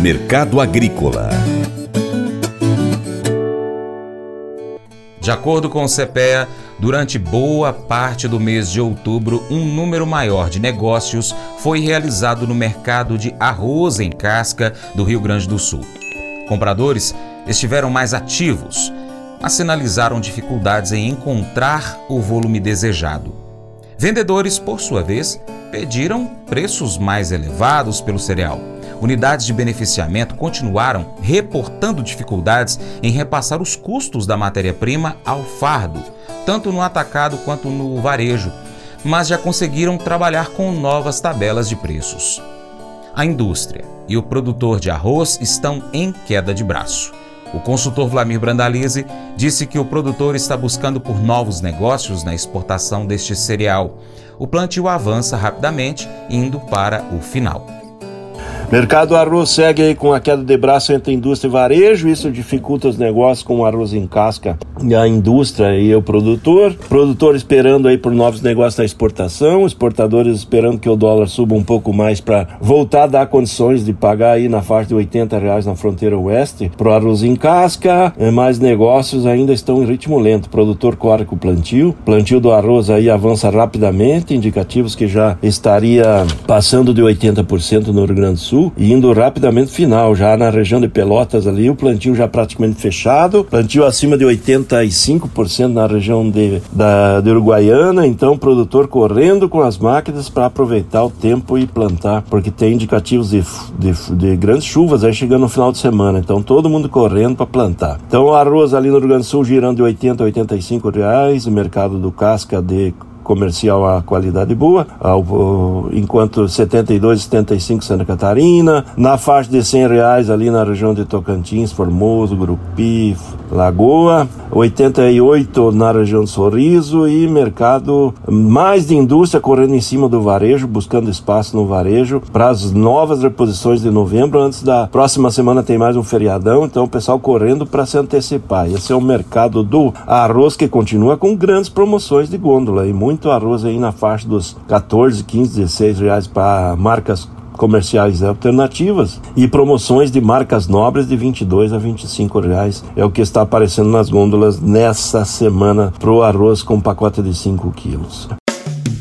Mercado Agrícola De acordo com o CPEA, durante boa parte do mês de outubro, um número maior de negócios foi realizado no mercado de arroz em casca do Rio Grande do Sul. Compradores estiveram mais ativos, mas sinalizaram dificuldades em encontrar o volume desejado. Vendedores, por sua vez, pediram preços mais elevados pelo cereal unidades de beneficiamento continuaram reportando dificuldades em repassar os custos da matéria-prima ao fardo, tanto no atacado quanto no varejo, mas já conseguiram trabalhar com novas tabelas de preços. A indústria e o produtor de arroz estão em queda de braço. O consultor Vlamir Brandalize disse que o produtor está buscando por novos negócios na exportação deste cereal. O plantio avança rapidamente, indo para o final. Mercado arroz segue aí com a queda de braço entre indústria e varejo, isso dificulta os negócios com o arroz em casca a indústria e o produtor. Produtor esperando aí por novos negócios na exportação, exportadores esperando que o dólar suba um pouco mais para voltar a dar condições de pagar aí na faixa de 80 reais na fronteira oeste para o arroz em casca, é, mas negócios ainda estão em ritmo lento. Produtor corre com o plantio, plantio do arroz aí avança rapidamente, indicativos que já estaria passando de 80% no Rio Grande do Sul Sul indo rapidamente final, já na região de Pelotas ali, o plantio já praticamente fechado, plantio acima de 85% na região de, da, de Uruguaiana, então o produtor correndo com as máquinas para aproveitar o tempo e plantar, porque tem indicativos de, de, de, grandes chuvas aí chegando no final de semana, então todo mundo correndo para plantar. Então arroz ali no Rio Grande do Sul girando de 80 a 85 reais, o mercado do casca de comercial a qualidade boa, ao, enquanto 72 75 Santa Catarina, na faixa de 100 reais ali na região de Tocantins, Formoso, Grupi, Lagoa, 88 na região de Sorriso e mercado mais de indústria correndo em cima do varejo, buscando espaço no varejo para as novas reposições de novembro. Antes da próxima semana tem mais um feriadão, então o pessoal correndo para se antecipar. Esse é o mercado do arroz que continua com grandes promoções de gôndola e muito muito arroz aí na faixa dos 14, 15, 16 reais para marcas comerciais alternativas e promoções de marcas nobres de 22 a 25 reais é o que está aparecendo nas gôndolas nessa semana pro arroz com pacote de 5 quilos.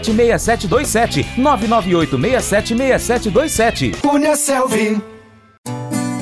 998676727 998676727. Cunha Selvin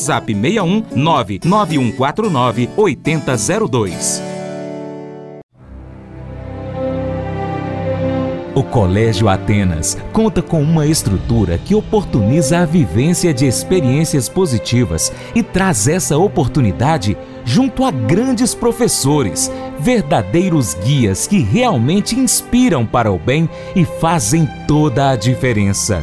WhatsApp 61 99149 8002. O Colégio Atenas conta com uma estrutura que oportuniza a vivência de experiências positivas e traz essa oportunidade junto a grandes professores, verdadeiros guias que realmente inspiram para o bem e fazem toda a diferença.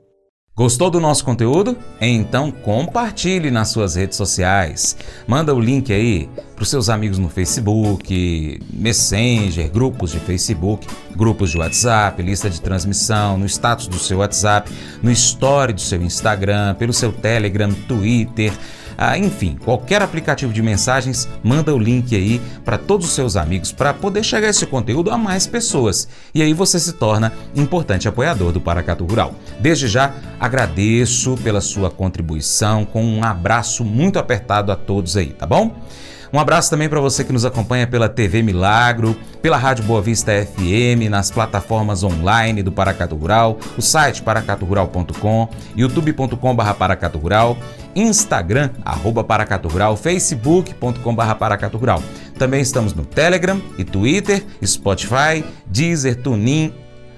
Gostou do nosso conteúdo? Então compartilhe nas suas redes sociais. Manda o link aí para os seus amigos no Facebook, Messenger, grupos de Facebook, grupos de WhatsApp, lista de transmissão, no status do seu WhatsApp, no story do seu Instagram, pelo seu Telegram, Twitter. Ah, enfim, qualquer aplicativo de mensagens, manda o link aí para todos os seus amigos para poder chegar esse conteúdo a mais pessoas. E aí você se torna importante apoiador do Paracatu Rural. Desde já, agradeço pela sua contribuição, com um abraço muito apertado a todos aí, tá bom? Um abraço também para você que nos acompanha pela TV Milagro, pela Rádio Boa Vista FM, nas plataformas online do Paracatu Rural, o site paracaturural.com, youtube.com.br paracaturural, Instagram, arroba Paracatu Rural, facebook.com.br Paracatu Rural. Também estamos no Telegram e Twitter, Spotify, Deezer, TuneIn,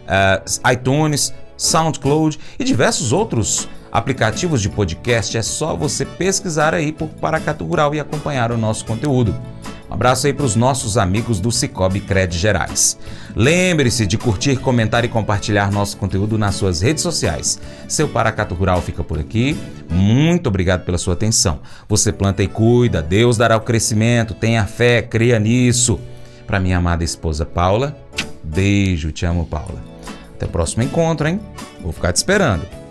uh, iTunes, SoundCloud e diversos outros aplicativos de podcast, é só você pesquisar aí por Paracatu Rural e acompanhar o nosso conteúdo. Um abraço aí para os nossos amigos do Cicobi Cred Gerais. Lembre-se de curtir, comentar e compartilhar nosso conteúdo nas suas redes sociais. Seu Paracatu Rural fica por aqui. Muito obrigado pela sua atenção. Você planta e cuida, Deus dará o crescimento, tenha fé, creia nisso. Para minha amada esposa Paula, beijo, te amo, Paula. Até o próximo encontro, hein? Vou ficar te esperando.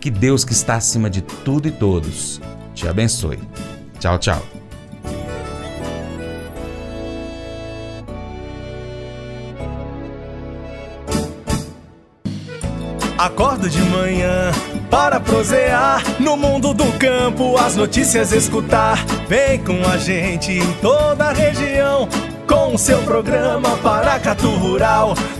Que Deus que está acima de tudo e todos te abençoe. Tchau, tchau. Acordo de manhã para prosear no mundo do campo, as notícias escutar. Vem com a gente em toda a região com seu programa Paracatu Rural.